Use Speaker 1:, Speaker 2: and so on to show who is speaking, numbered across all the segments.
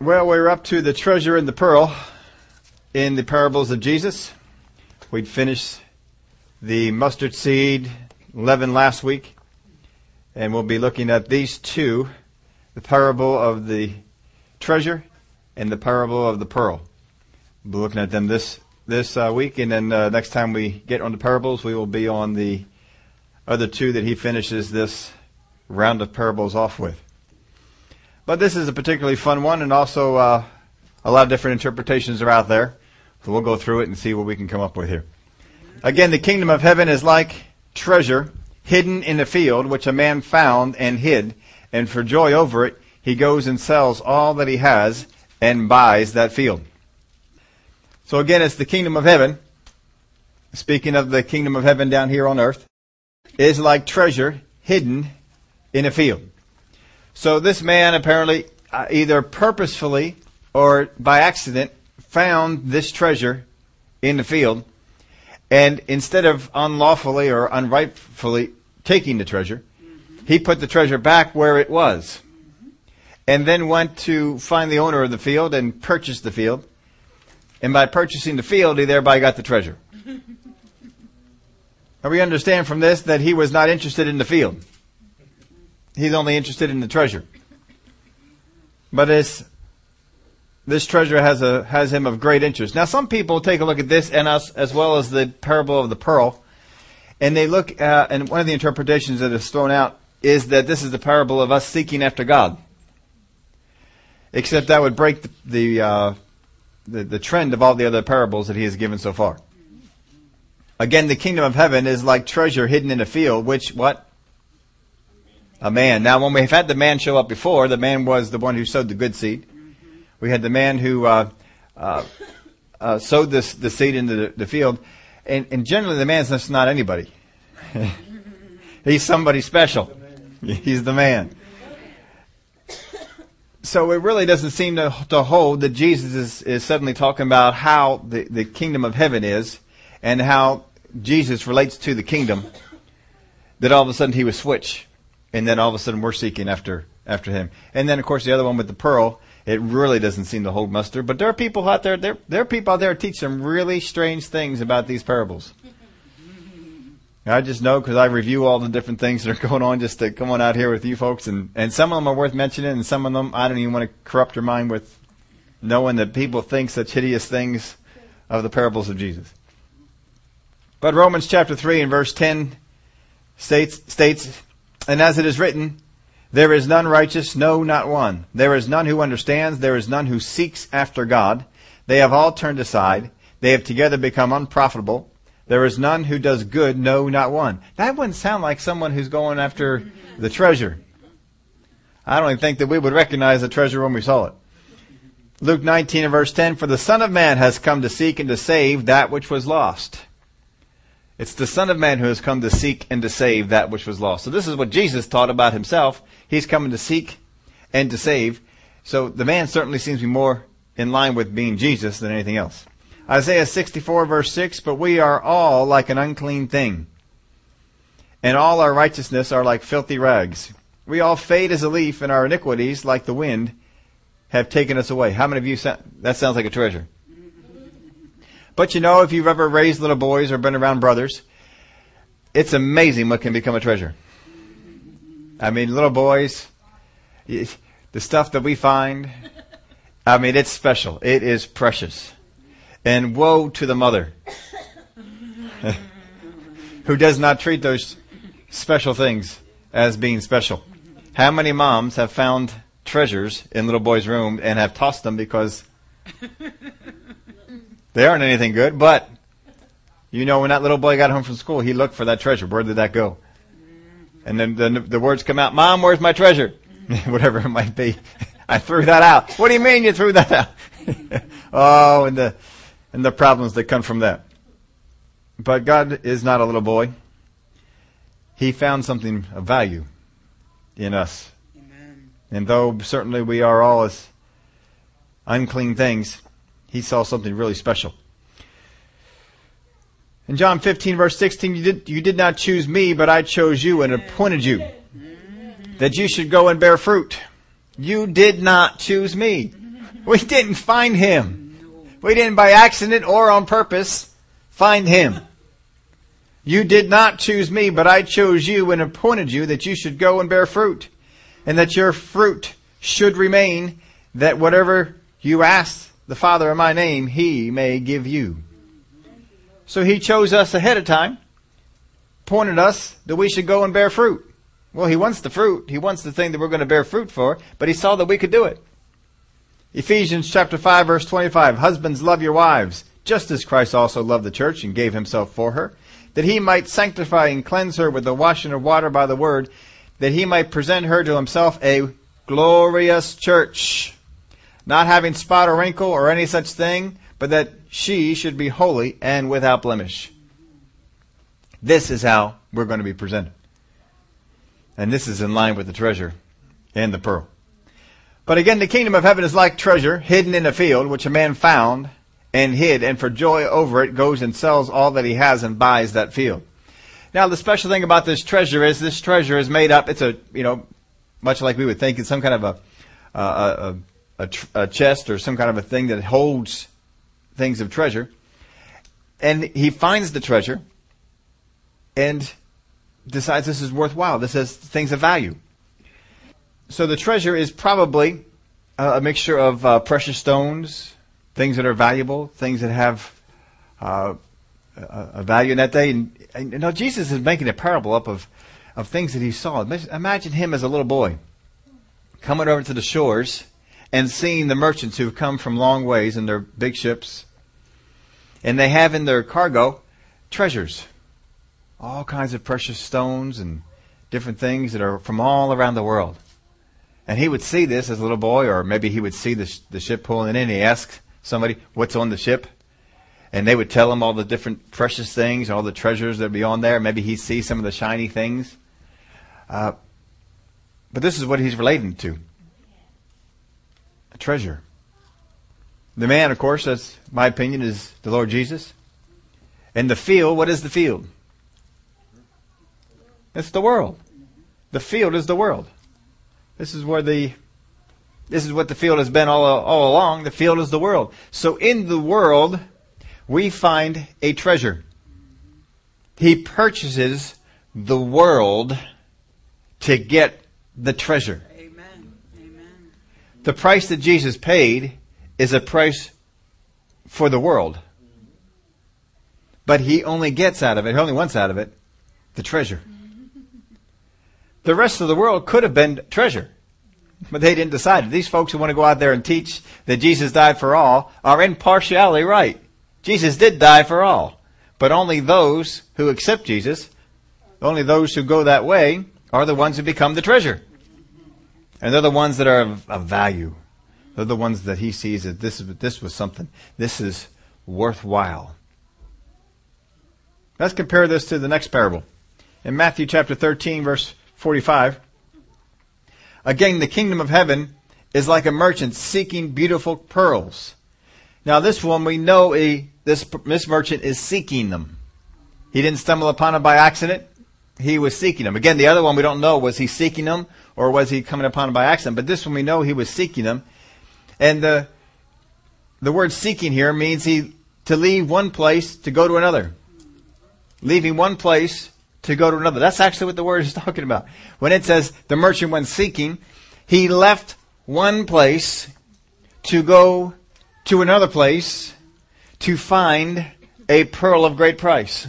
Speaker 1: Well, we're up to the treasure and the pearl in the parables of Jesus. We'd finished the mustard seed leaven last week, and we'll be looking at these two, the parable of the treasure and the parable of the pearl. We'll be looking at them this this uh, week, and then uh, next time we get on the parables, we will be on the other two that he finishes this round of parables off with. But this is a particularly fun one, and also uh, a lot of different interpretations are out there. So we'll go through it and see what we can come up with here. Again, the kingdom of heaven is like treasure hidden in a field, which a man found and hid, and for joy over it, he goes and sells all that he has and buys that field. So again, it's the kingdom of heaven. Speaking of the kingdom of heaven down here on earth, is like treasure hidden in a field. So this man apparently uh, either purposefully or by accident found this treasure in the field and instead of unlawfully or unrightfully taking the treasure, mm-hmm. he put the treasure back where it was mm-hmm. and then went to find the owner of the field and purchase the field. And by purchasing the field, he thereby got the treasure. now we understand from this that he was not interested in the field. He's only interested in the treasure. But this, this treasure has a, has him of great interest. Now some people take a look at this and us as well as the parable of the pearl, and they look at, and one of the interpretations that is thrown out is that this is the parable of us seeking after God. Except that would break the, the, uh, the, the trend of all the other parables that he has given so far. Again, the kingdom of heaven is like treasure hidden in a field, which what? A man. Now, when we've had the man show up before, the man was the one who sowed the good seed. We had the man who uh, uh, uh, sowed this the seed into the, the field, and, and, generally the man's just not anybody. He's somebody special. He's the man. So it really doesn't seem to, to hold that Jesus is, is suddenly talking about how the, the kingdom of heaven is and how Jesus relates to the kingdom. That all of a sudden he would switch and then all of a sudden we're seeking after after him. And then of course the other one with the pearl, it really doesn't seem to hold muster. But there are people out there, there, there are people out there teach some really strange things about these parables. I just know because I review all the different things that are going on just to come on out here with you folks, and and some of them are worth mentioning, and some of them I don't even want to corrupt your mind with knowing that people think such hideous things of the parables of Jesus. But Romans chapter three and verse ten states states and as it is written, there is none righteous, no, not one. There is none who understands, there is none who seeks after God. They have all turned aside. They have together become unprofitable. There is none who does good, no, not one. That wouldn't sound like someone who's going after the treasure. I don't even think that we would recognize the treasure when we saw it. Luke 19 and verse 10, For the Son of Man has come to seek and to save that which was lost. It's the Son of Man who has come to seek and to save that which was lost. So this is what Jesus taught about himself. He's coming to seek and to save. So the man certainly seems to be more in line with being Jesus than anything else. Isaiah 64 verse 6, but we are all like an unclean thing. And all our righteousness are like filthy rags. We all fade as a leaf and our iniquities, like the wind, have taken us away. How many of you, that sounds like a treasure? But you know, if you've ever raised little boys or been around brothers, it's amazing what can become a treasure. I mean, little boys, the stuff that we find, I mean, it's special. It is precious. And woe to the mother who does not treat those special things as being special. How many moms have found treasures in little boys' room and have tossed them because they aren't anything good, but you know when that little boy got home from school, he looked for that treasure. Where did that go? And then the, the words come out, Mom, where's my treasure? Whatever it might be. I threw that out. What do you mean you threw that out? oh, and the, and the problems that come from that. But God is not a little boy. He found something of value in us. Amen. And though certainly we are all as unclean things, he saw something really special. In John 15 verse 16, you did, you did not choose me, but I chose you and appointed you that you should go and bear fruit. You did not choose me. We didn't find him. We didn't by accident or on purpose find him. You did not choose me, but I chose you and appointed you that you should go and bear fruit, and that your fruit should remain, that whatever you ask the Father in my name, he may give you. So he chose us ahead of time, pointed us that we should go and bear fruit. Well, he wants the fruit. He wants the thing that we're going to bear fruit for, but he saw that we could do it. Ephesians chapter 5 verse 25, husbands love your wives, just as Christ also loved the church and gave himself for her, that he might sanctify and cleanse her with the washing of water by the word, that he might present her to himself a glorious church, not having spot or wrinkle or any such thing, but that she should be holy and without blemish. This is how we're going to be presented. And this is in line with the treasure and the pearl. But again, the kingdom of heaven is like treasure hidden in a field, which a man found and hid, and for joy over it goes and sells all that he has and buys that field. Now, the special thing about this treasure is this treasure is made up, it's a, you know, much like we would think, it's some kind of a, a, a, a, a chest or some kind of a thing that holds things of treasure. And he finds the treasure and decides this is worthwhile. This has things of value. So the treasure is probably a mixture of uh, precious stones, things that are valuable, things that have uh, a value in that day. And, and you know, Jesus is making a parable up of, of things that he saw. Imagine him as a little boy coming over to the shores and seeing the merchants who've come from long ways in their big ships. And they have in their cargo treasures, all kinds of precious stones and different things that are from all around the world. And he would see this as a little boy, or maybe he would see the, sh- the ship pulling in and he asked somebody, what's on the ship? And they would tell him all the different precious things, all the treasures that would be on there. Maybe he'd see some of the shiny things. Uh, but this is what he's relating to. A treasure. The man, of course, that's my opinion, is the Lord Jesus. And the field, what is the field? It's the world. The field is the world. This is where the this is what the field has been all, all along. The field is the world. So in the world, we find a treasure. He purchases the world to get the treasure. The price that Jesus paid is a price for the world. But he only gets out of it, he only wants out of it, the treasure. The rest of the world could have been treasure. But they didn't decide. These folks who want to go out there and teach that Jesus died for all are in partiality right. Jesus did die for all. But only those who accept Jesus, only those who go that way, are the ones who become the treasure. And they're the ones that are of, of value. They're the ones that he sees that this, this was something, this is worthwhile. Let's compare this to the next parable. In Matthew chapter 13 verse 45. Again, the kingdom of heaven is like a merchant seeking beautiful pearls. Now this one we know a, this, this merchant is seeking them. He didn't stumble upon them by accident. He was seeking them. Again, the other one we don't know, was he seeking them or was he coming upon them by accident? But this one we know he was seeking them. And the, the word seeking here means he, to leave one place to go to another. Leaving one place to go to another. That's actually what the word is talking about. When it says the merchant went seeking, he left one place to go to another place to find a pearl of great price.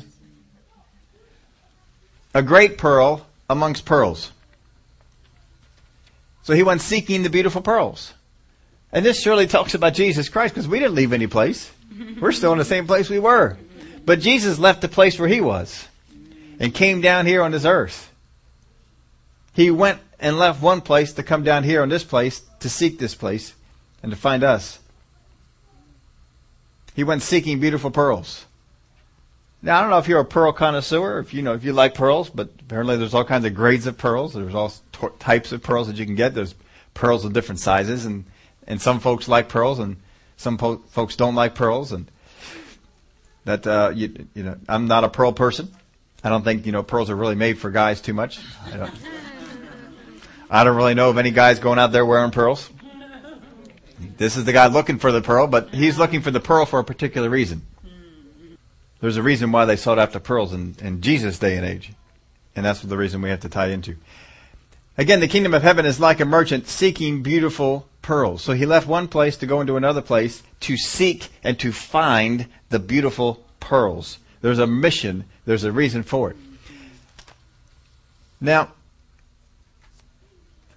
Speaker 1: A great pearl amongst pearls. So he went seeking the beautiful pearls. And this surely talks about Jesus Christ because we didn't leave any place. We're still in the same place we were. But Jesus left the place where he was and came down here on this earth. He went and left one place to come down here on this place to seek this place and to find us. He went seeking beautiful pearls. Now I don't know if you're a pearl connoisseur, if you know if you like pearls, but apparently there's all kinds of grades of pearls. There's all t- types of pearls that you can get. There's pearls of different sizes, and and some folks like pearls, and some po- folks don't like pearls, and that uh, you you know I'm not a pearl person. I don't think, you know, pearls are really made for guys too much. I don't, I don't really know of any guys going out there wearing pearls. This is the guy looking for the pearl, but he's looking for the pearl for a particular reason. There's a reason why they sought after pearls in, in Jesus' day and age. And that's the reason we have to tie into. Again, the kingdom of heaven is like a merchant seeking beautiful pearls. So he left one place to go into another place to seek and to find the beautiful pearls. There's a mission, there's a reason for it. Now,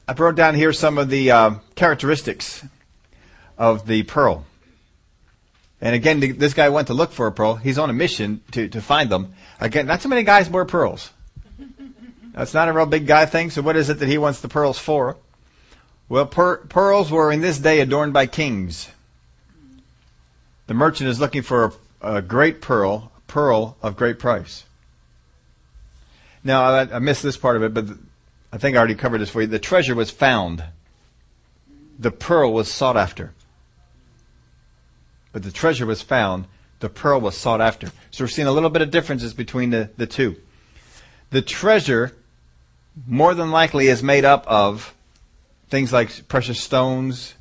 Speaker 1: I brought down here some of the uh, characteristics of the pearl. And again, this guy went to look for a pearl. He's on a mission to, to find them. Again, not too many guys wear pearls. That's not a real big guy thing. So what is it that he wants the pearls for? Well, per- pearls were in this day adorned by kings. The merchant is looking for a, a great pearl, a pearl of great price. Now, I, I missed this part of it, but I think I already covered this for you. The treasure was found. The pearl was sought after. But the treasure was found. The pearl was sought after. So we're seeing a little bit of differences between the, the two. The treasure more than likely is made up of things like precious stones,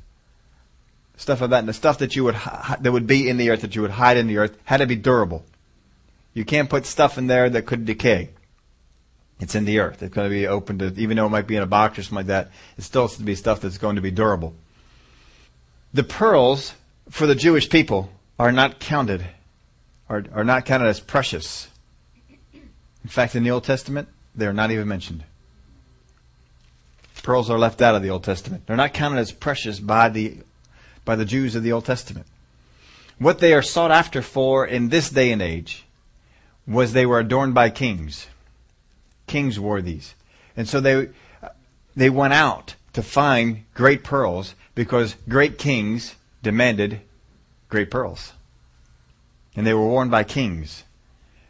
Speaker 1: stuff like that, and the stuff that you would that would be in the earth that you would hide in the earth had to be durable. You can't put stuff in there that could decay. It's in the earth. It's going to be open to, even though it might be in a box or something like that, it still has to be stuff that's going to be durable. The pearls for the Jewish people are not counted, are, are not counted as precious. In fact, in the Old Testament, they're not even mentioned. Pearls are left out of the Old Testament. They're not counted as precious by the, by the Jews of the Old Testament. What they are sought after for in this day and age was they were adorned by kings. Kings wore these. And so they, they went out to find great pearls because great kings demanded great pearls. And they were worn by kings.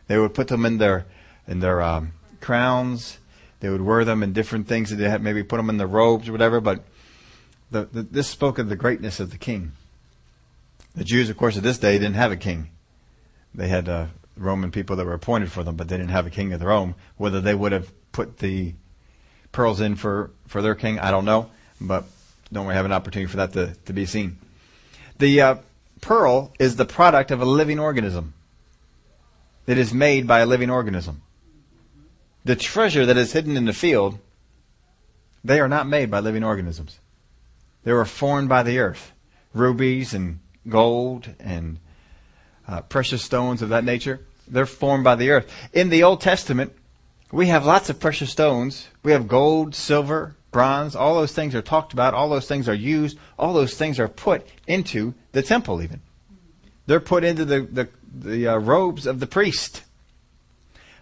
Speaker 1: They would put them in their, in their um, crowns they would wear them in different things. They had maybe put them in their robes or whatever. But the, the, this spoke of the greatness of the king. The Jews, of course, at this day didn't have a king. They had uh, Roman people that were appointed for them, but they didn't have a king of their own. Whether they would have put the pearls in for, for their king, I don't know. But don't we have an opportunity for that to, to be seen? The uh, pearl is the product of a living organism. It is made by a living organism the treasure that is hidden in the field, they are not made by living organisms. They were formed by the earth. Rubies and gold and uh, precious stones of that nature, they're formed by the earth. In the Old Testament, we have lots of precious stones. We have gold, silver, bronze. All those things are talked about. All those things are used. All those things are put into the temple even. They're put into the, the, the uh, robes of the priest,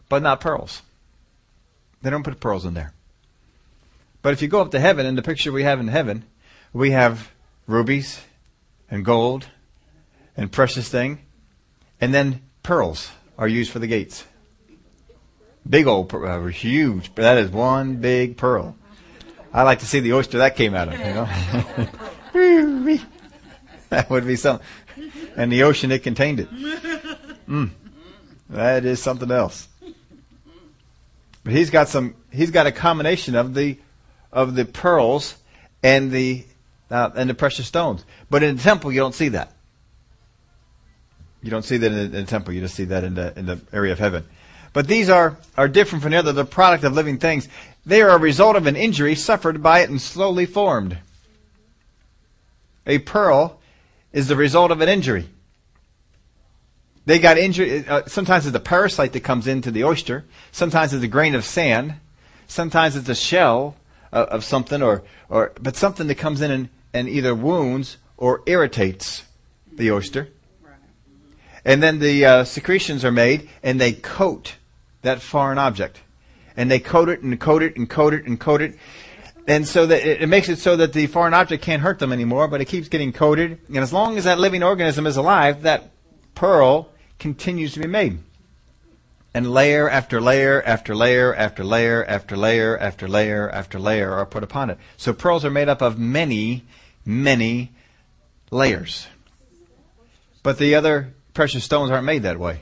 Speaker 1: but not pearls. They don't put pearls in there. But if you go up to heaven, in the picture we have in heaven, we have rubies and gold and precious thing, and then pearls are used for the gates. Big old, uh, huge. But that is one big pearl. I like to see the oyster that came out of. You know, that would be something. And the ocean it contained it. Mm. That is something else. But he's got some. He's got a combination of the of the pearls and the uh, and the precious stones. But in the temple, you don't see that. You don't see that in the, in the, temple. You just see that in the in the area of heaven. But these are are different from the other. The product of living things. They are a result of an injury suffered by it and slowly formed. A pearl is the result of an injury. They got injured. Uh, sometimes it's a parasite that comes into the oyster. Sometimes it's a grain of sand. Sometimes it's a shell of, of something, or, or but something that comes in and, and either wounds or irritates the oyster. And then the uh, secretions are made, and they coat that foreign object, and they coat it and coat it and coat it and coat it, and so that it, it makes it so that the foreign object can't hurt them anymore, but it keeps getting coated. And as long as that living organism is alive, that pearl continues to be made. And layer after layer after layer after layer after layer after layer after layer are put upon it. So pearls are made up of many, many layers. But the other precious stones aren't made that way.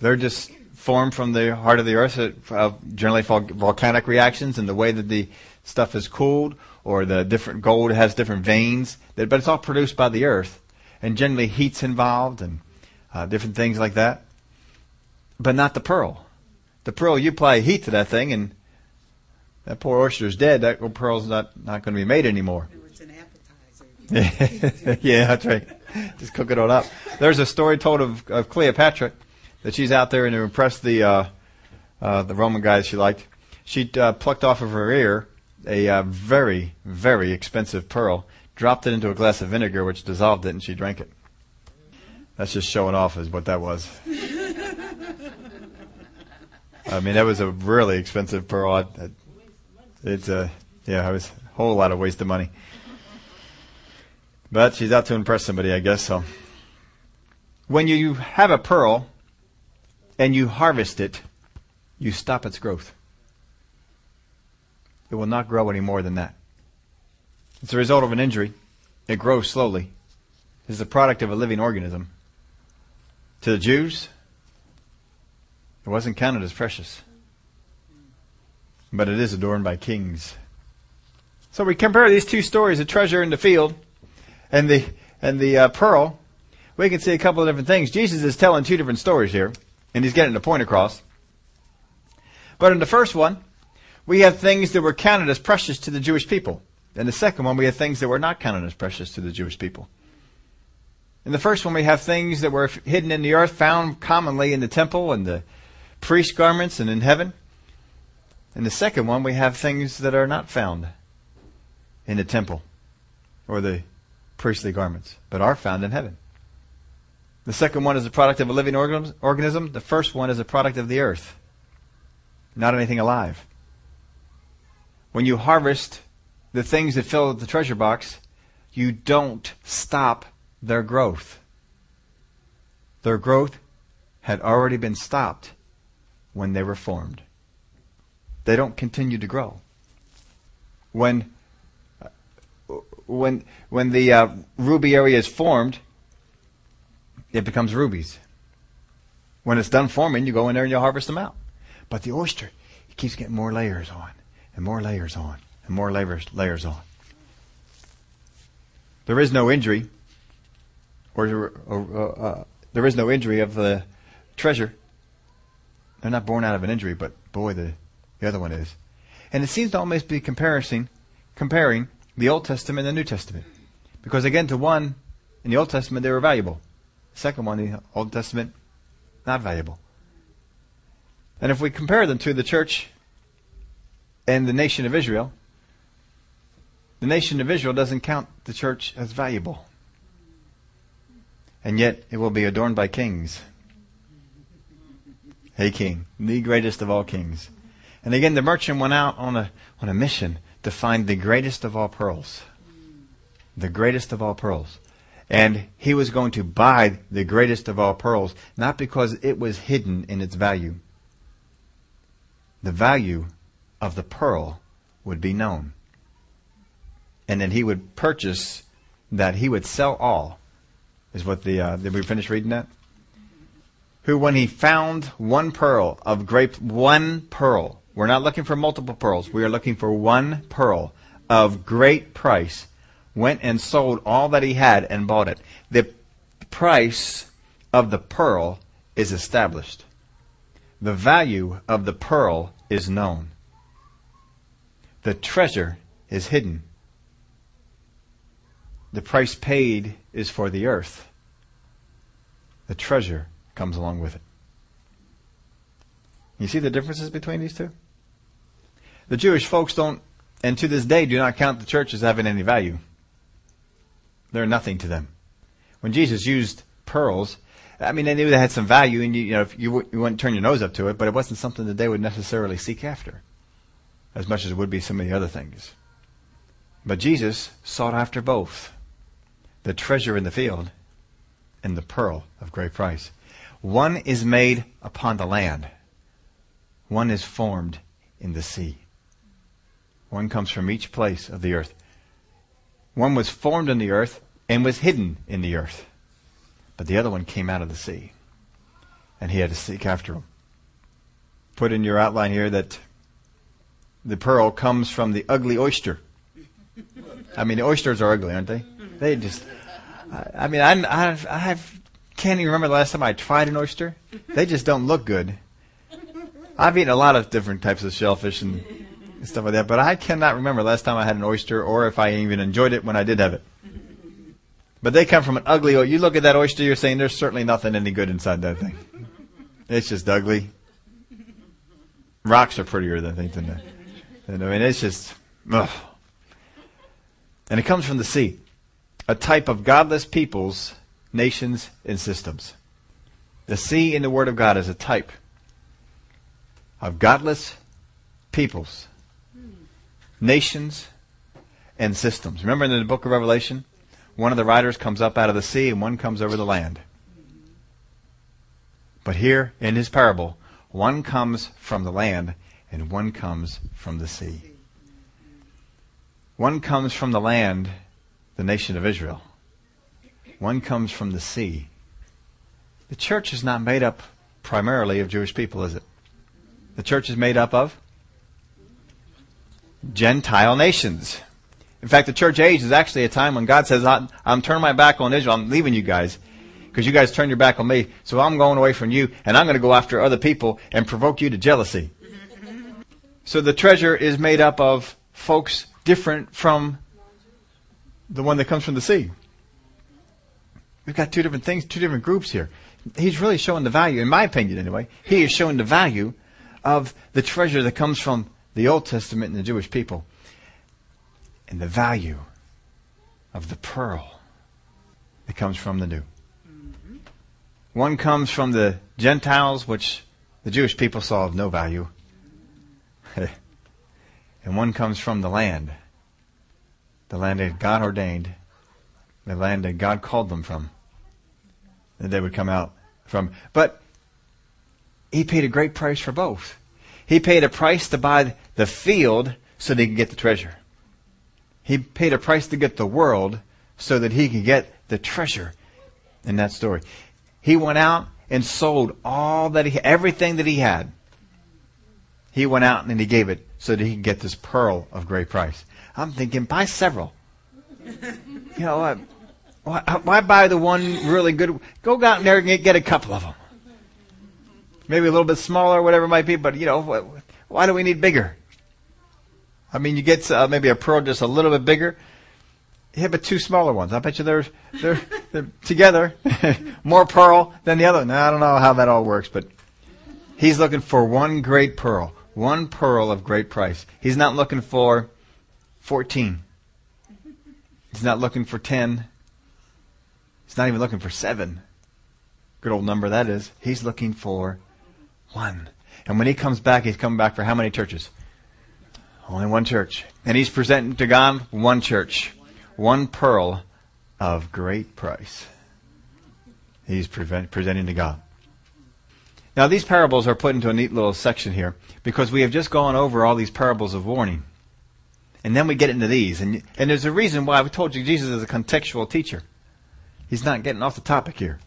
Speaker 1: They're just formed from the heart of the earth, uh, generally volcanic reactions and the way that the stuff is cooled or the different gold has different veins, but it's all produced by the earth. And generally heat's involved and uh, different things like that. But not the pearl. The pearl, you apply heat to that thing and that poor oyster's dead. That pearl's not, not going to be made anymore.
Speaker 2: It's an appetizer.
Speaker 1: yeah, that's right. Just cook it all up. There's a story told of, of Cleopatra that she's out there and to impress the uh, uh, the Roman guys she liked. She uh, plucked off of her ear a uh, very very expensive pearl, dropped it into a glass of vinegar, which dissolved it, and she drank it. That's just showing off, is what that was. I mean, that was a really expensive pearl. I, I, it's a yeah, it was a whole lot of waste of money. But she's out to impress somebody, I guess. So, when you have a pearl and you harvest it, you stop its growth. It will not grow any more than that. It's a result of an injury. It grows slowly. It's the product of a living organism. To the Jews, it wasn't counted as precious. But it is adorned by kings. So we compare these two stories, the treasure in the field and the, and the uh, pearl. We can see a couple of different things. Jesus is telling two different stories here, and he's getting the point across. But in the first one, we have things that were counted as precious to the Jewish people. In the second one, we have things that were not counted as precious to the Jewish people. In the first one, we have things that were hidden in the earth, found commonly in the temple and the priest garments and in heaven. In the second one, we have things that are not found in the temple or the priestly garments, but are found in heaven. The second one is a product of a living organism. The first one is a product of the earth, not anything alive. When you harvest the things that fill the treasure box, you don't stop their growth. Their growth had already been stopped when they were formed. They don't continue to grow. When when when the uh, ruby area is formed, it becomes rubies. When it's done forming, you go in there and you harvest them out. But the oyster, it keeps getting more layers on, and more layers on, and more layers layers on. There is no injury, or, or uh, there is no injury of the treasure. They're not born out of an injury, but boy, the the other one is. And it seems to almost be comparing, comparing the Old Testament and the New Testament. Because again, to one, in the Old Testament, they were valuable. Second one, the Old Testament, not valuable. And if we compare them to the church and the nation of Israel, the nation of Israel doesn't count the church as valuable. And yet it will be adorned by kings. Hey king, the greatest of all kings. And again, the merchant went out on a, on a mission to find the greatest of all pearls. The greatest of all pearls. And he was going to buy the greatest of all pearls, not because it was hidden in its value. The value of the pearl would be known. And then he would purchase that he would sell all, is what the, uh, did we finish reading that? Who, when he found one pearl of great, one pearl, we're not looking for multiple pearls. We are looking for one pearl of great price. Went and sold all that he had and bought it. The price of the pearl is established. The value of the pearl is known. The treasure is hidden. The price paid is for the earth. The treasure comes along with it. You see the differences between these two? The Jewish folks don't, and to this day, do not count the church as having any value. They're nothing to them. When Jesus used pearls, I mean, they knew they had some value, and you, you know, if you, you wouldn't turn your nose up to it, but it wasn't something that they would necessarily seek after, as much as it would be some of the other things. But Jesus sought after both the treasure in the field and the pearl of great price. One is made upon the land, one is formed in the sea. One comes from each place of the earth. One was formed in the earth and was hidden in the earth. But the other one came out of the sea. And he had to seek after him. Put in your outline here that the pearl comes from the ugly oyster. I mean, the oysters are ugly, aren't they? They just, I, mean, I, I, I can't even remember the last time I tried an oyster. They just don't look good. I've eaten a lot of different types of shellfish and stuff like that, but I cannot remember the last time I had an oyster or if I even enjoyed it when I did have it. But they come from an ugly, you look at that oyster, you're saying there's certainly nothing any good inside that thing. It's just ugly. Rocks are prettier than things than that. And I mean, it's just, ugh. And it comes from the sea. A type of godless peoples, nations, and systems. The sea in the Word of God is a type of godless peoples, nations, and systems. Remember in the book of Revelation? One of the riders comes up out of the sea and one comes over the land. But here in his parable, one comes from the land and one comes from the sea. One comes from the land, the nation of Israel. One comes from the sea. The church is not made up primarily of Jewish people, is it? The church is made up of Gentile nations. In fact, the church age is actually a time when God says, I'm, turning my back on Israel. I'm leaving you guys because you guys turned your back on me. So I'm going away from you and I'm going to go after other people and provoke you to jealousy. So the treasure is made up of folks different from the one that comes from the sea. We've got two different things, two different groups here. He's really showing the value, in my opinion anyway, he is showing the value of the treasure that comes from the Old Testament and the Jewish people. And the value of the pearl that comes from the New. Mm-hmm. One comes from the Gentiles, which the Jewish people saw of no value. and one comes from the land, the land that God ordained, the land that God called them from, that they would come out from. But he paid a great price for both. He paid a price to buy the field so he could get the treasure. He paid a price to get the world so that he could get the treasure in that story. He went out and sold all that he, everything that he had he went out and he gave it so that he could get this pearl of great price. I'm thinking, buy several. You know, why, why buy the one really good? Go out there and get a couple of them. Maybe a little bit smaller, whatever it might be, but you know, why do we need bigger? I mean, you get uh, maybe a pearl just a little bit bigger. Yeah, but two smaller ones. I bet you they're they're, they're together more pearl than the other. Now I don't know how that all works, but he's looking for one great pearl, one pearl of great price. He's not looking for 14. He's not looking for 10. He's not even looking for 7. Good old number that is. He's looking for 1. And when he comes back, he's coming back for how many churches? Only one church. And he's presenting to God one church. One pearl of great price. He's presenting to God. Now, these parables are put into a neat little section here because we have just gone over all these parables of warning. And then we get into these. And, and there's a reason why we told you Jesus is a contextual teacher. He's not getting off the topic here.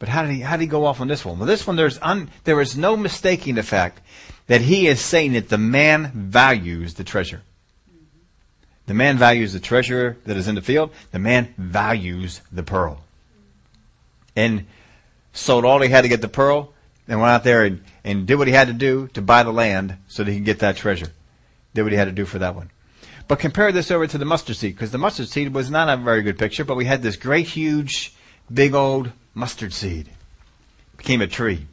Speaker 1: But how did he, how did he go off on this one? Well, this one, there's un, there is no mistaking the fact that he is saying that the man values the treasure. The man values the treasure that is in the field. The man values the pearl. And sold all he had to get the pearl and went out there and, and did what he had to do to buy the land so that he could get that treasure. Did what he had to do for that one. But compare this over to the mustard seed, because the mustard seed was not a very good picture, but we had this great, huge, big old mustard seed. Became a tree.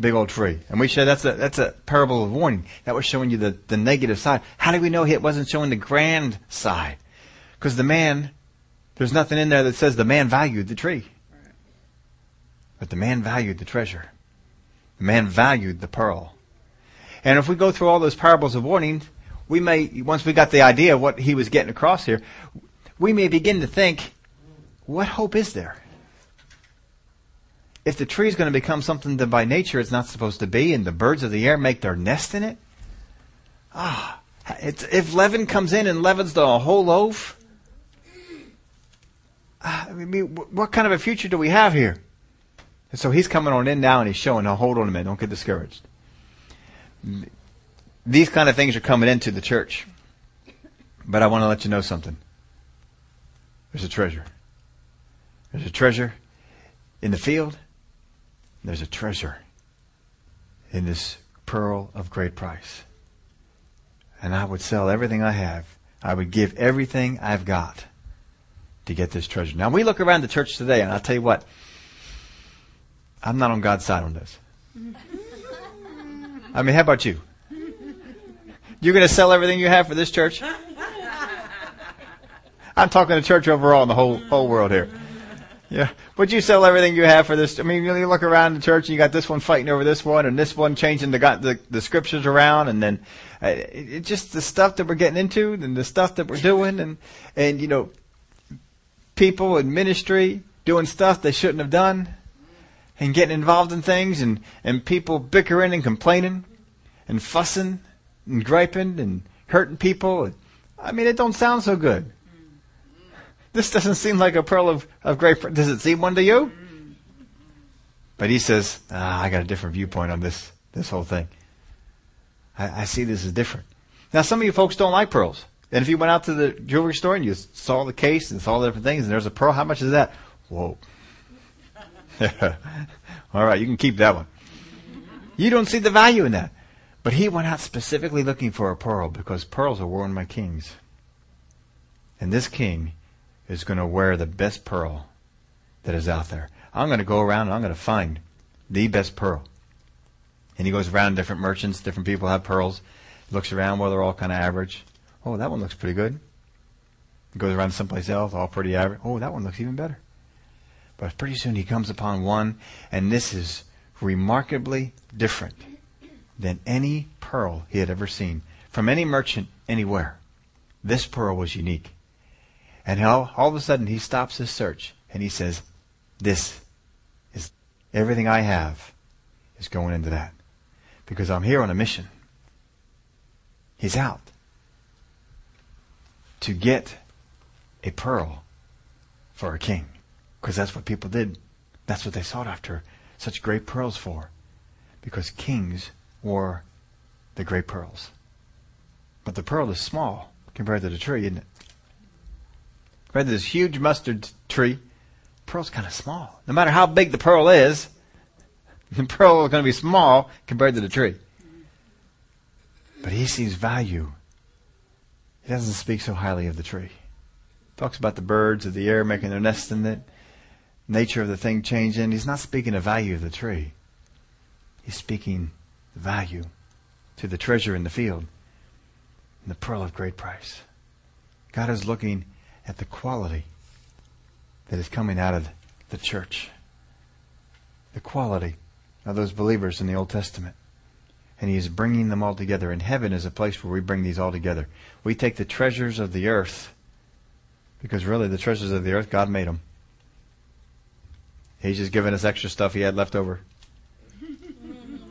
Speaker 1: Big old tree. And we said that's a, that's a parable of warning. That was showing you the, the negative side. How do we know it wasn't showing the grand side? Because the man, there's nothing in there that says the man valued the tree. But the man valued the treasure. The man valued the pearl. And if we go through all those parables of warning, we may, once we got the idea of what he was getting across here, we may begin to think, what hope is there? If the tree is going to become something that by nature it's not supposed to be, and the birds of the air make their nest in it, ah, if leaven comes in and leavens the whole loaf, ah, I mean, what kind of a future do we have here? And so he's coming on in now and he's showing, now hold on a minute, don't get discouraged. these kind of things are coming into the church. But I want to let you know something. There's a treasure. There's a treasure in the field. There's a treasure in this pearl of great price. And I would sell everything I have. I would give everything I've got to get this treasure. Now we look around the church today and I'll tell you what, I'm not on God's side on this. I mean, how about you? You're going to sell everything you have for this church? I'm talking to church overall in the whole whole world here. Yeah. Would you sell everything you have for this? I mean, you look around the church and you got this one fighting over this one and this one changing the, the, the scriptures around and then uh, it, just the stuff that we're getting into and the stuff that we're doing and, and, you know, people in ministry doing stuff they shouldn't have done and getting involved in things and, and people bickering and complaining and fussing and griping and hurting people. I mean, it don't sound so good. This doesn't seem like a pearl of, of great. Does it seem one to you? But he says, ah, I got a different viewpoint on this this whole thing. I, I see this as different. Now, some of you folks don't like pearls. And if you went out to the jewelry store and you saw the case and saw the different things, and there's a pearl, how much is that? Whoa. All right, you can keep that one. You don't see the value in that. But he went out specifically looking for a pearl because pearls are worn by kings. And this king is going to wear the best pearl that is out there. I'm going to go around and I'm going to find the best pearl. And he goes around different merchants, different people have pearls. Looks around, well, they're all kind of average. Oh, that one looks pretty good. Goes around someplace else, all pretty average. Oh, that one looks even better. But pretty soon he comes upon one, and this is remarkably different than any pearl he had ever seen from any merchant anywhere. This pearl was unique. And all, all of a sudden he stops his search and he says, This is everything I have is going into that. Because I'm here on a mission. He's out to get a pearl for a king. Because that's what people did. That's what they sought after such great pearls for. Because kings wore the great pearls. But the pearl is small compared to the tree, isn't it? Right, this huge mustard tree. Pearl's kind of small. No matter how big the pearl is, the pearl is going to be small compared to the tree. But he sees value. He doesn't speak so highly of the tree. Talks about the birds of the air making their nest in it, nature of the thing changing. He's not speaking of value of the tree. He's speaking the value to the treasure in the field and the pearl of great price. God is looking at the quality that is coming out of the church. The quality of those believers in the Old Testament. And he is bringing them all together. And heaven is a place where we bring these all together. We take the treasures of the earth, because really the treasures of the earth, God made them. He's just giving us extra stuff he had left over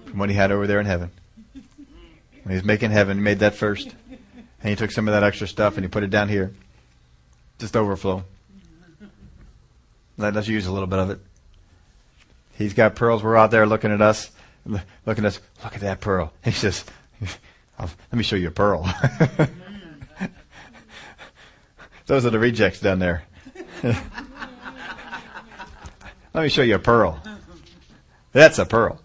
Speaker 1: from what he had over there in heaven. When he was making heaven, he made that first. And he took some of that extra stuff and he put it down here. Just overflow. Let us use a little bit of it. He's got pearls. We're out there looking at us, looking at us. Look at that pearl. He says, oh, "Let me show you a pearl." Those are the rejects down there. Let me show you a pearl. That's a pearl.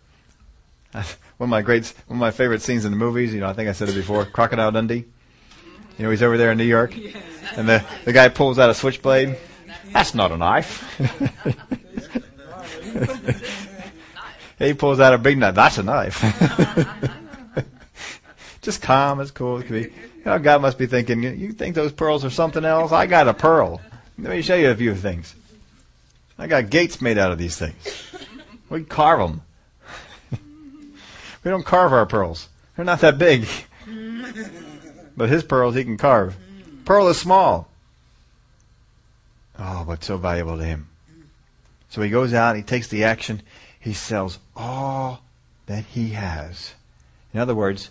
Speaker 1: One of my great, one of my favorite scenes in the movies. You know, I think I said it before. Crocodile Dundee. You know, he's over there in New York, and the the guy pulls out a switchblade. That's not a knife. he pulls out a big knife. That's a knife. Just calm as cool as can be. You know, God must be thinking, you think those pearls are something else? I got a pearl. Let me show you a few things. I got gates made out of these things. We carve them. we don't carve our pearls. They're not that big. But his pearls he can carve. Pearl is small. Oh, but so valuable to him. So he goes out, he takes the action, he sells all that he has. In other words,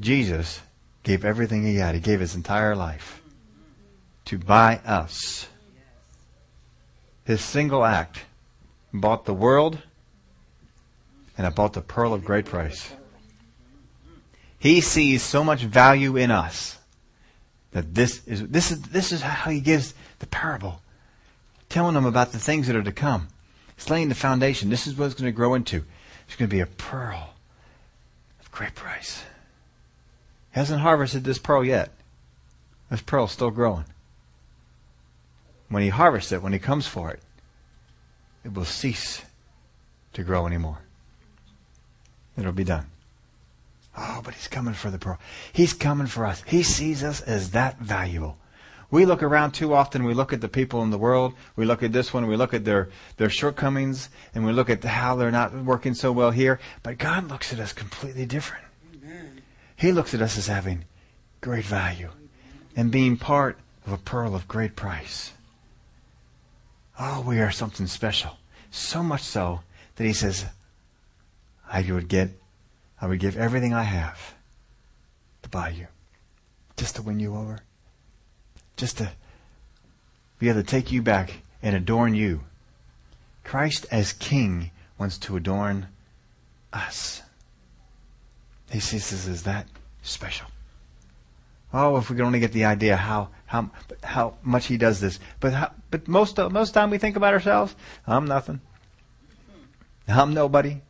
Speaker 1: Jesus gave everything he had. He gave his entire life to buy us. His single act bought the world and it bought the pearl of great price. He sees so much value in us that this is this is this is how he gives the parable, telling them about the things that are to come. He's laying the foundation. This is what it's going to grow into. It's going to be a pearl of great price. He hasn't harvested this pearl yet. This pearl's still growing. When he harvests it, when he comes for it, it will cease to grow anymore. It'll be done. Oh, but he's coming for the pearl. He's coming for us. He sees us as that valuable. We look around too often. We look at the people in the world. We look at this one. We look at their, their shortcomings and we look at how they're not working so well here. But God looks at us completely different. He looks at us as having great value and being part of a pearl of great price. Oh, we are something special. So much so that he says, I would get, I would give everything I have to buy you. Just to win you over. Just to be able to take you back and adorn you. Christ as King wants to adorn us. He sees this as that special. Oh, if we could only get the idea how how how much he does this. But how, but most of, most time we think about ourselves, I'm nothing. I'm nobody.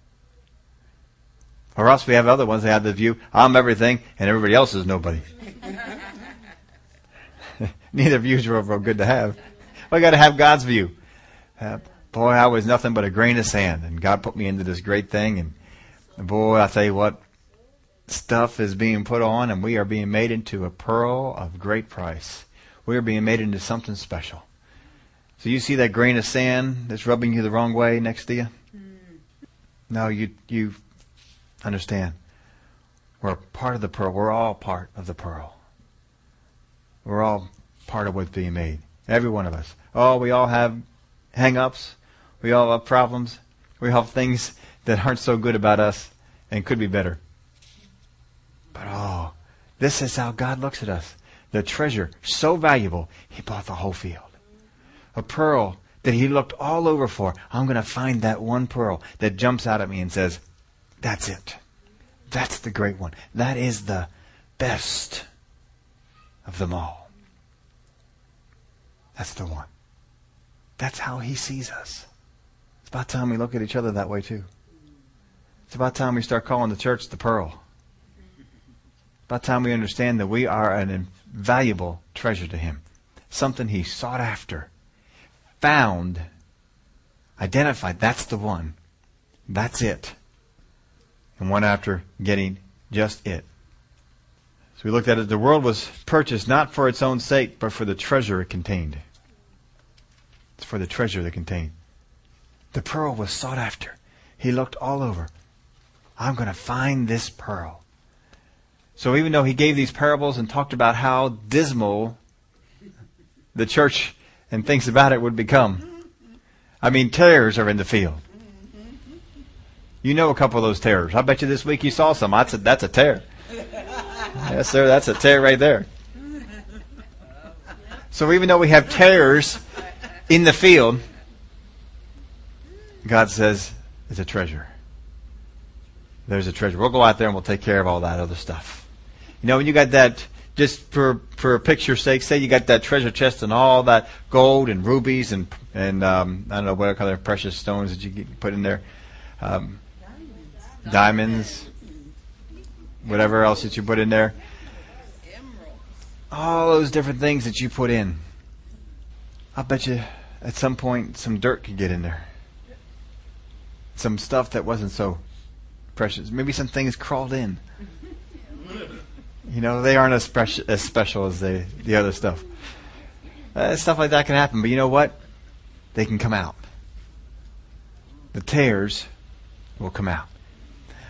Speaker 1: Or else we have other ones that have the view, I'm everything and everybody else is nobody. Neither views are real good to have. We got to have God's view. Uh, boy, I was nothing but a grain of sand, and God put me into this great thing. And boy, I tell you what, stuff is being put on, and we are being made into a pearl of great price. We are being made into something special. So you see that grain of sand that's rubbing you the wrong way next to you? No, you you understand. We're part of the pearl. We're all part of the pearl. We're all part of what's being made. Every one of us. Oh, we all have hang-ups. We all have problems. We all have things that aren't so good about us and could be better. But oh, this is how God looks at us. The treasure, so valuable, He bought the whole field. A pearl that He looked all over for. I'm going to find that one pearl that jumps out at me and says, that's it. That's the great one. That is the best of them all. That's the one. That's how He sees us. It's about time we look at each other that way too. It's about time we start calling the church the pearl. By the time we understand that we are an invaluable treasure to Him, something He sought after, found, identified, that's the one. That's it. And went after getting just it. So we looked at it. The world was purchased not for its own sake, but for the treasure it contained. It's for the treasure it contained. The pearl was sought after. He looked all over. I'm going to find this pearl. So even though he gave these parables and talked about how dismal the church and things about it would become, I mean, tares are in the field. You know a couple of those tares. I bet you this week you saw some. That's a, that's a tare. Yes, sir, that's a tare right there. So even though we have tares in the field, God says it's a treasure. There's a treasure. We'll go out there and we'll take care of all that other stuff. You know, when you got that, just for for picture's sake, say you got that treasure chest and all that gold and rubies and and um, I don't know what other kind of precious stones that you put in there, um, diamonds, whatever else that you put in there, all those different things that you put in. I bet you at some point some dirt could get in there, some stuff that wasn't so precious. Maybe some things crawled in. You know, they aren't as, special as special as the, the other stuff. Uh, stuff like that can happen, but you know what? They can come out. The tares will come out.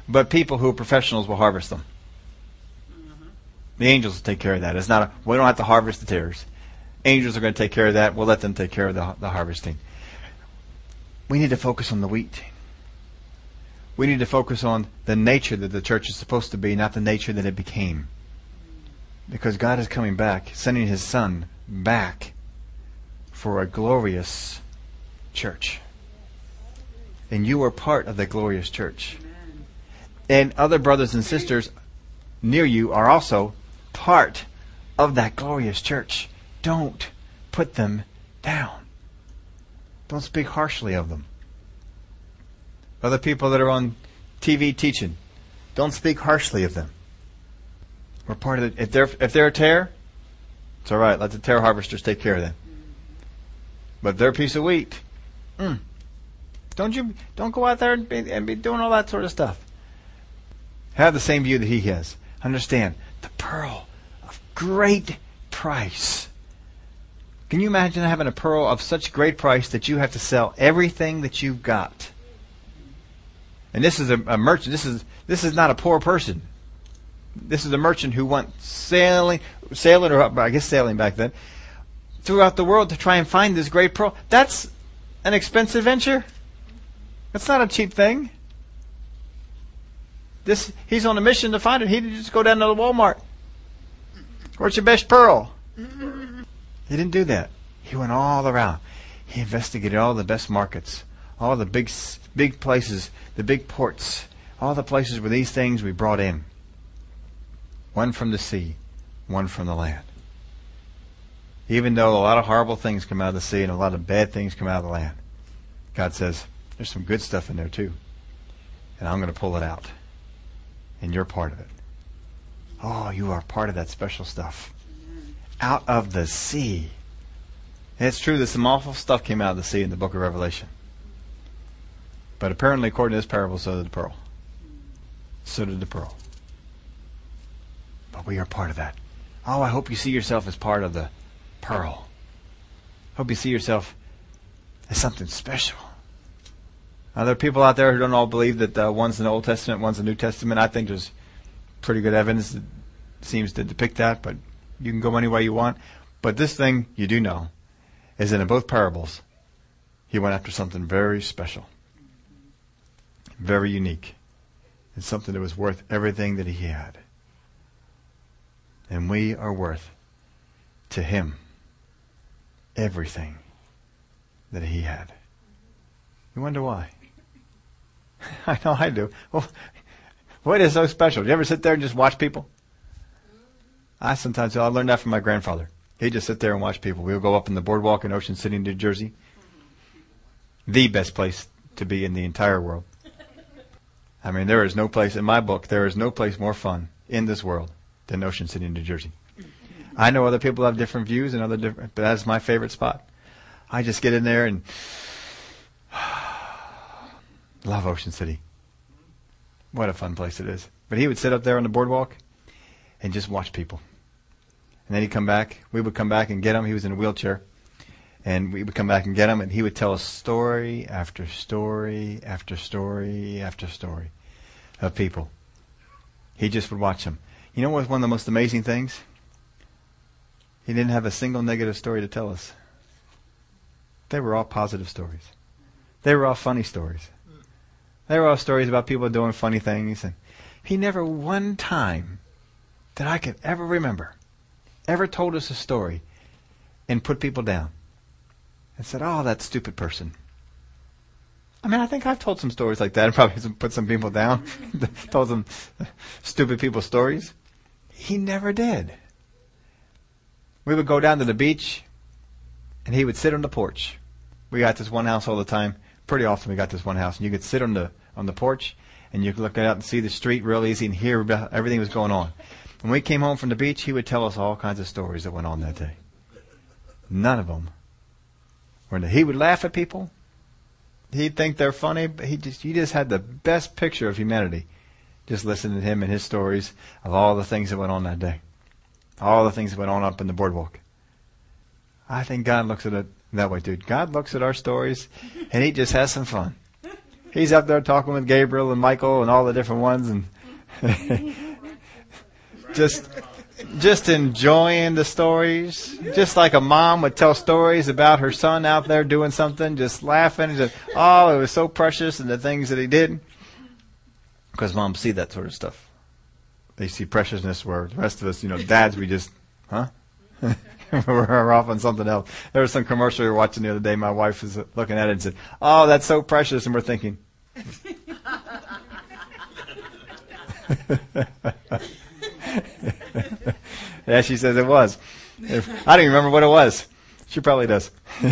Speaker 1: But people who are professionals will harvest them. Mm-hmm. The angels will take care of that. It's not a, we don't have to harvest the tares. Angels are going to take care of that. We'll let them take care of the, the harvesting. We need to focus on the wheat. We need to focus on the nature that the church is supposed to be, not the nature that it became. Because God is coming back, sending His Son back for a glorious church. And you are part of the glorious church. And other brothers and sisters near you are also part of that glorious church. Don't put them down. Don't speak harshly of them. Other people that are on TV teaching, don't speak harshly of them. We're part of it. If they're if they're a tare, it's all right. Let the tare harvesters take care of them. But they're a piece of wheat. Mm. Don't you don't go out there and be, and be doing all that sort of stuff. Have the same view that he has. Understand the pearl of great price. Can you imagine having a pearl of such great price that you have to sell everything that you've got? And this is a, a merchant. This is this is not a poor person. This is a merchant who went sailing, sailing, or I guess sailing back then, throughout the world to try and find this great pearl. That's an expensive venture. That's not a cheap thing. This he's on a mission to find it. He didn't just go down to the Walmart. Where's your best pearl? He didn't do that. He went all around. He investigated all the best markets, all the big big places, the big ports, all the places where these things we brought in. One from the sea, one from the land. Even though a lot of horrible things come out of the sea and a lot of bad things come out of the land, God says, there's some good stuff in there too. And I'm going to pull it out. And you're part of it. Oh, you are part of that special stuff. Out of the sea. And it's true that some awful stuff came out of the sea in the book of Revelation. But apparently, according to this parable, so did the pearl. So did the pearl. But we are part of that. Oh, I hope you see yourself as part of the pearl. Hope you see yourself as something special. Now, there are people out there who don't all believe that uh, one's the Old Testament, one's the New Testament. I think there's pretty good evidence that seems to depict that, but you can go any way you want. But this thing you do know is that in both parables, he went after something very special very unique. and something that was worth everything that he had. And we are worth to him everything that he had. You wonder why? I know I do. Well, what is so special? Do you ever sit there and just watch people? I sometimes I learned that from my grandfather. He'd just sit there and watch people. We would go up in the boardwalk in Ocean City, New Jersey. The best place to be in the entire world. I mean, there is no place in my book. There is no place more fun in this world than Ocean City, New Jersey. I know other people have different views and other different, but that's my favorite spot. I just get in there and love Ocean City. What a fun place it is. But he would sit up there on the boardwalk and just watch people. And then he'd come back. We would come back and get him. He was in a wheelchair. And we would come back and get him, and he would tell us story after story after story after story of people. He just would watch them. You know what was one of the most amazing things? He didn't have a single negative story to tell us. They were all positive stories. They were all funny stories. They were all stories about people doing funny things. And he never one time that I can ever remember ever told us a story and put people down and said, "Oh, that stupid person." I mean, I think I've told some stories like that and probably put some people down, told some stupid people stories. He never did. We would go down to the beach, and he would sit on the porch. We got this one house all the time. Pretty often, we got this one house, and you could sit on the on the porch, and you could look out and see the street real easy and hear everything was going on. When we came home from the beach, he would tell us all kinds of stories that went on that day. None of them when he would laugh at people, he'd think they're funny, but he just he just had the best picture of humanity. Just listening to him and his stories of all the things that went on that day. All the things that went on up in the boardwalk. I think God looks at it that way, dude. God looks at our stories and he just has some fun. He's up there talking with Gabriel and Michael and all the different ones and just just enjoying the stories, just like a mom would tell stories about her son out there doing something, just laughing. Just, oh, it was so precious and the things that he did. Because moms see that sort of stuff. They see preciousness where the rest of us, you know, dads, we just, huh? we're off on something else. There was some commercial we were watching the other day. My wife was looking at it and said, "Oh, that's so precious," and we're thinking. yeah, she says it was. I don't even remember what it was. She probably does.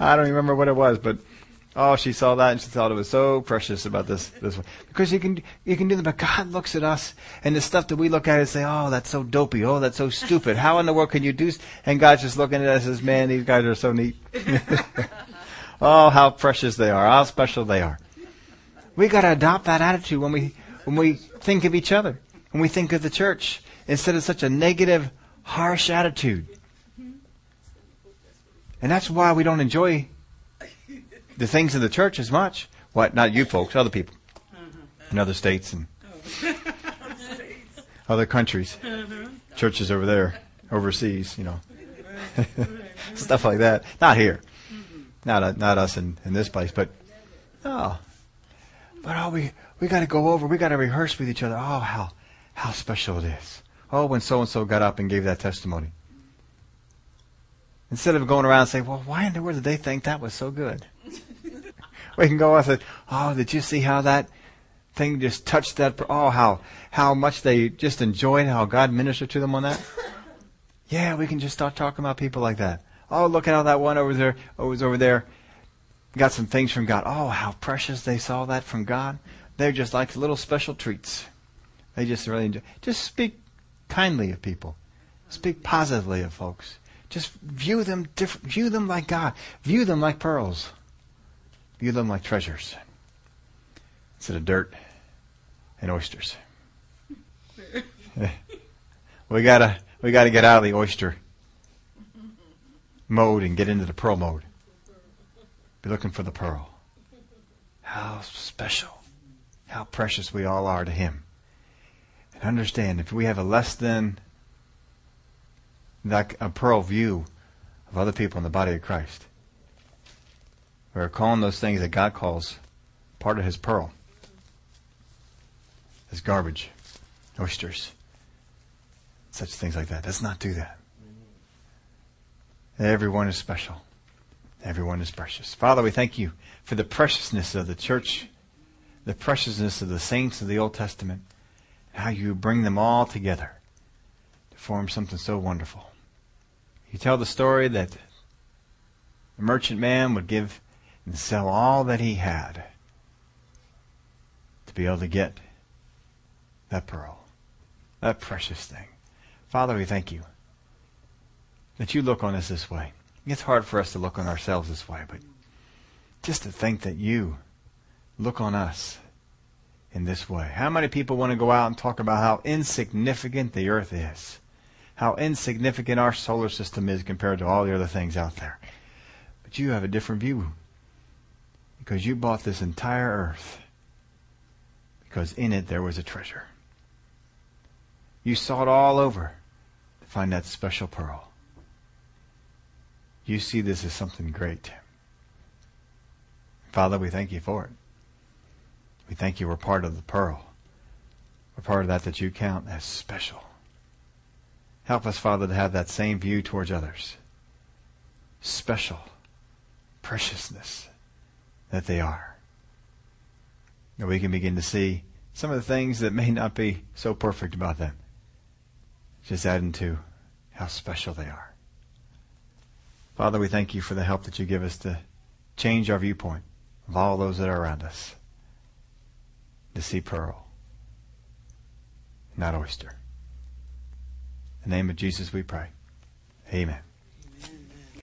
Speaker 1: I don't remember what it was, but oh, she saw that and she thought it was so precious about this this one because you can you can do that. But God looks at us and the stuff that we look at and say, oh, that's so dopey. Oh, that's so stupid. How in the world can you do? And God's just looking at us says, man. These guys are so neat. oh, how precious they are. How special they are. We got to adopt that attitude when we when we think of each other, when we think of the church, instead of such a negative, harsh attitude. And that's why we don't enjoy the things of the church as much. What? Not you folks, other people mm-hmm. in other states and oh. other countries, mm-hmm. churches over there, overseas, you know, stuff like that. Not here, mm-hmm. not uh, not us in, in this place, but oh, but oh, we we got to go over, we got to rehearse with each other. Oh, how how special it is. Oh, when so and so got up and gave that testimony. Instead of going around and saying, well, why in the world did they think that was so good? we can go and say, oh, did you see how that thing just touched that? Oh, how, how much they just enjoyed how God ministered to them on that? yeah, we can just start talking about people like that. Oh, look at how that one over there, oh, was over there, got some things from God. Oh, how precious they saw that from God. They're just like little special treats. They just really enjoy. Just speak kindly of people. Speak positively of folks. Just view them different. View them like God. View them like pearls. View them like treasures instead of dirt and oysters. we gotta we gotta get out of the oyster mode and get into the pearl mode. Be looking for the pearl. How special, how precious we all are to Him. And understand if we have a less than like a pearl view of other people in the body of Christ. We're calling those things that God calls part of His pearl as garbage, oysters, such things like that. Let's not do that. Everyone is special. Everyone is precious. Father, we thank you for the preciousness of the church, the preciousness of the saints of the Old Testament, how you bring them all together to form something so wonderful. You tell the story that the merchant man would give and sell all that he had to be able to get that pearl, that precious thing. Father, we thank you that you look on us this way. It's hard for us to look on ourselves this way, but just to think that you look on us in this way. How many people want to go out and talk about how insignificant the earth is? how insignificant our solar system is compared to all the other things out there. But you have a different view because you bought this entire earth because in it there was a treasure. You sought all over to find that special pearl. You see this as something great. Father, we thank you for it. We thank you we're part of the pearl. We're part of that that you count as special. Help us, Father, to have that same view towards others. Special preciousness that they are. And we can begin to see some of the things that may not be so perfect about them. Just adding to how special they are. Father, we thank you for the help that you give us to change our viewpoint of all those that are around us. To see pearl, not oyster. In the name of Jesus we pray. Amen.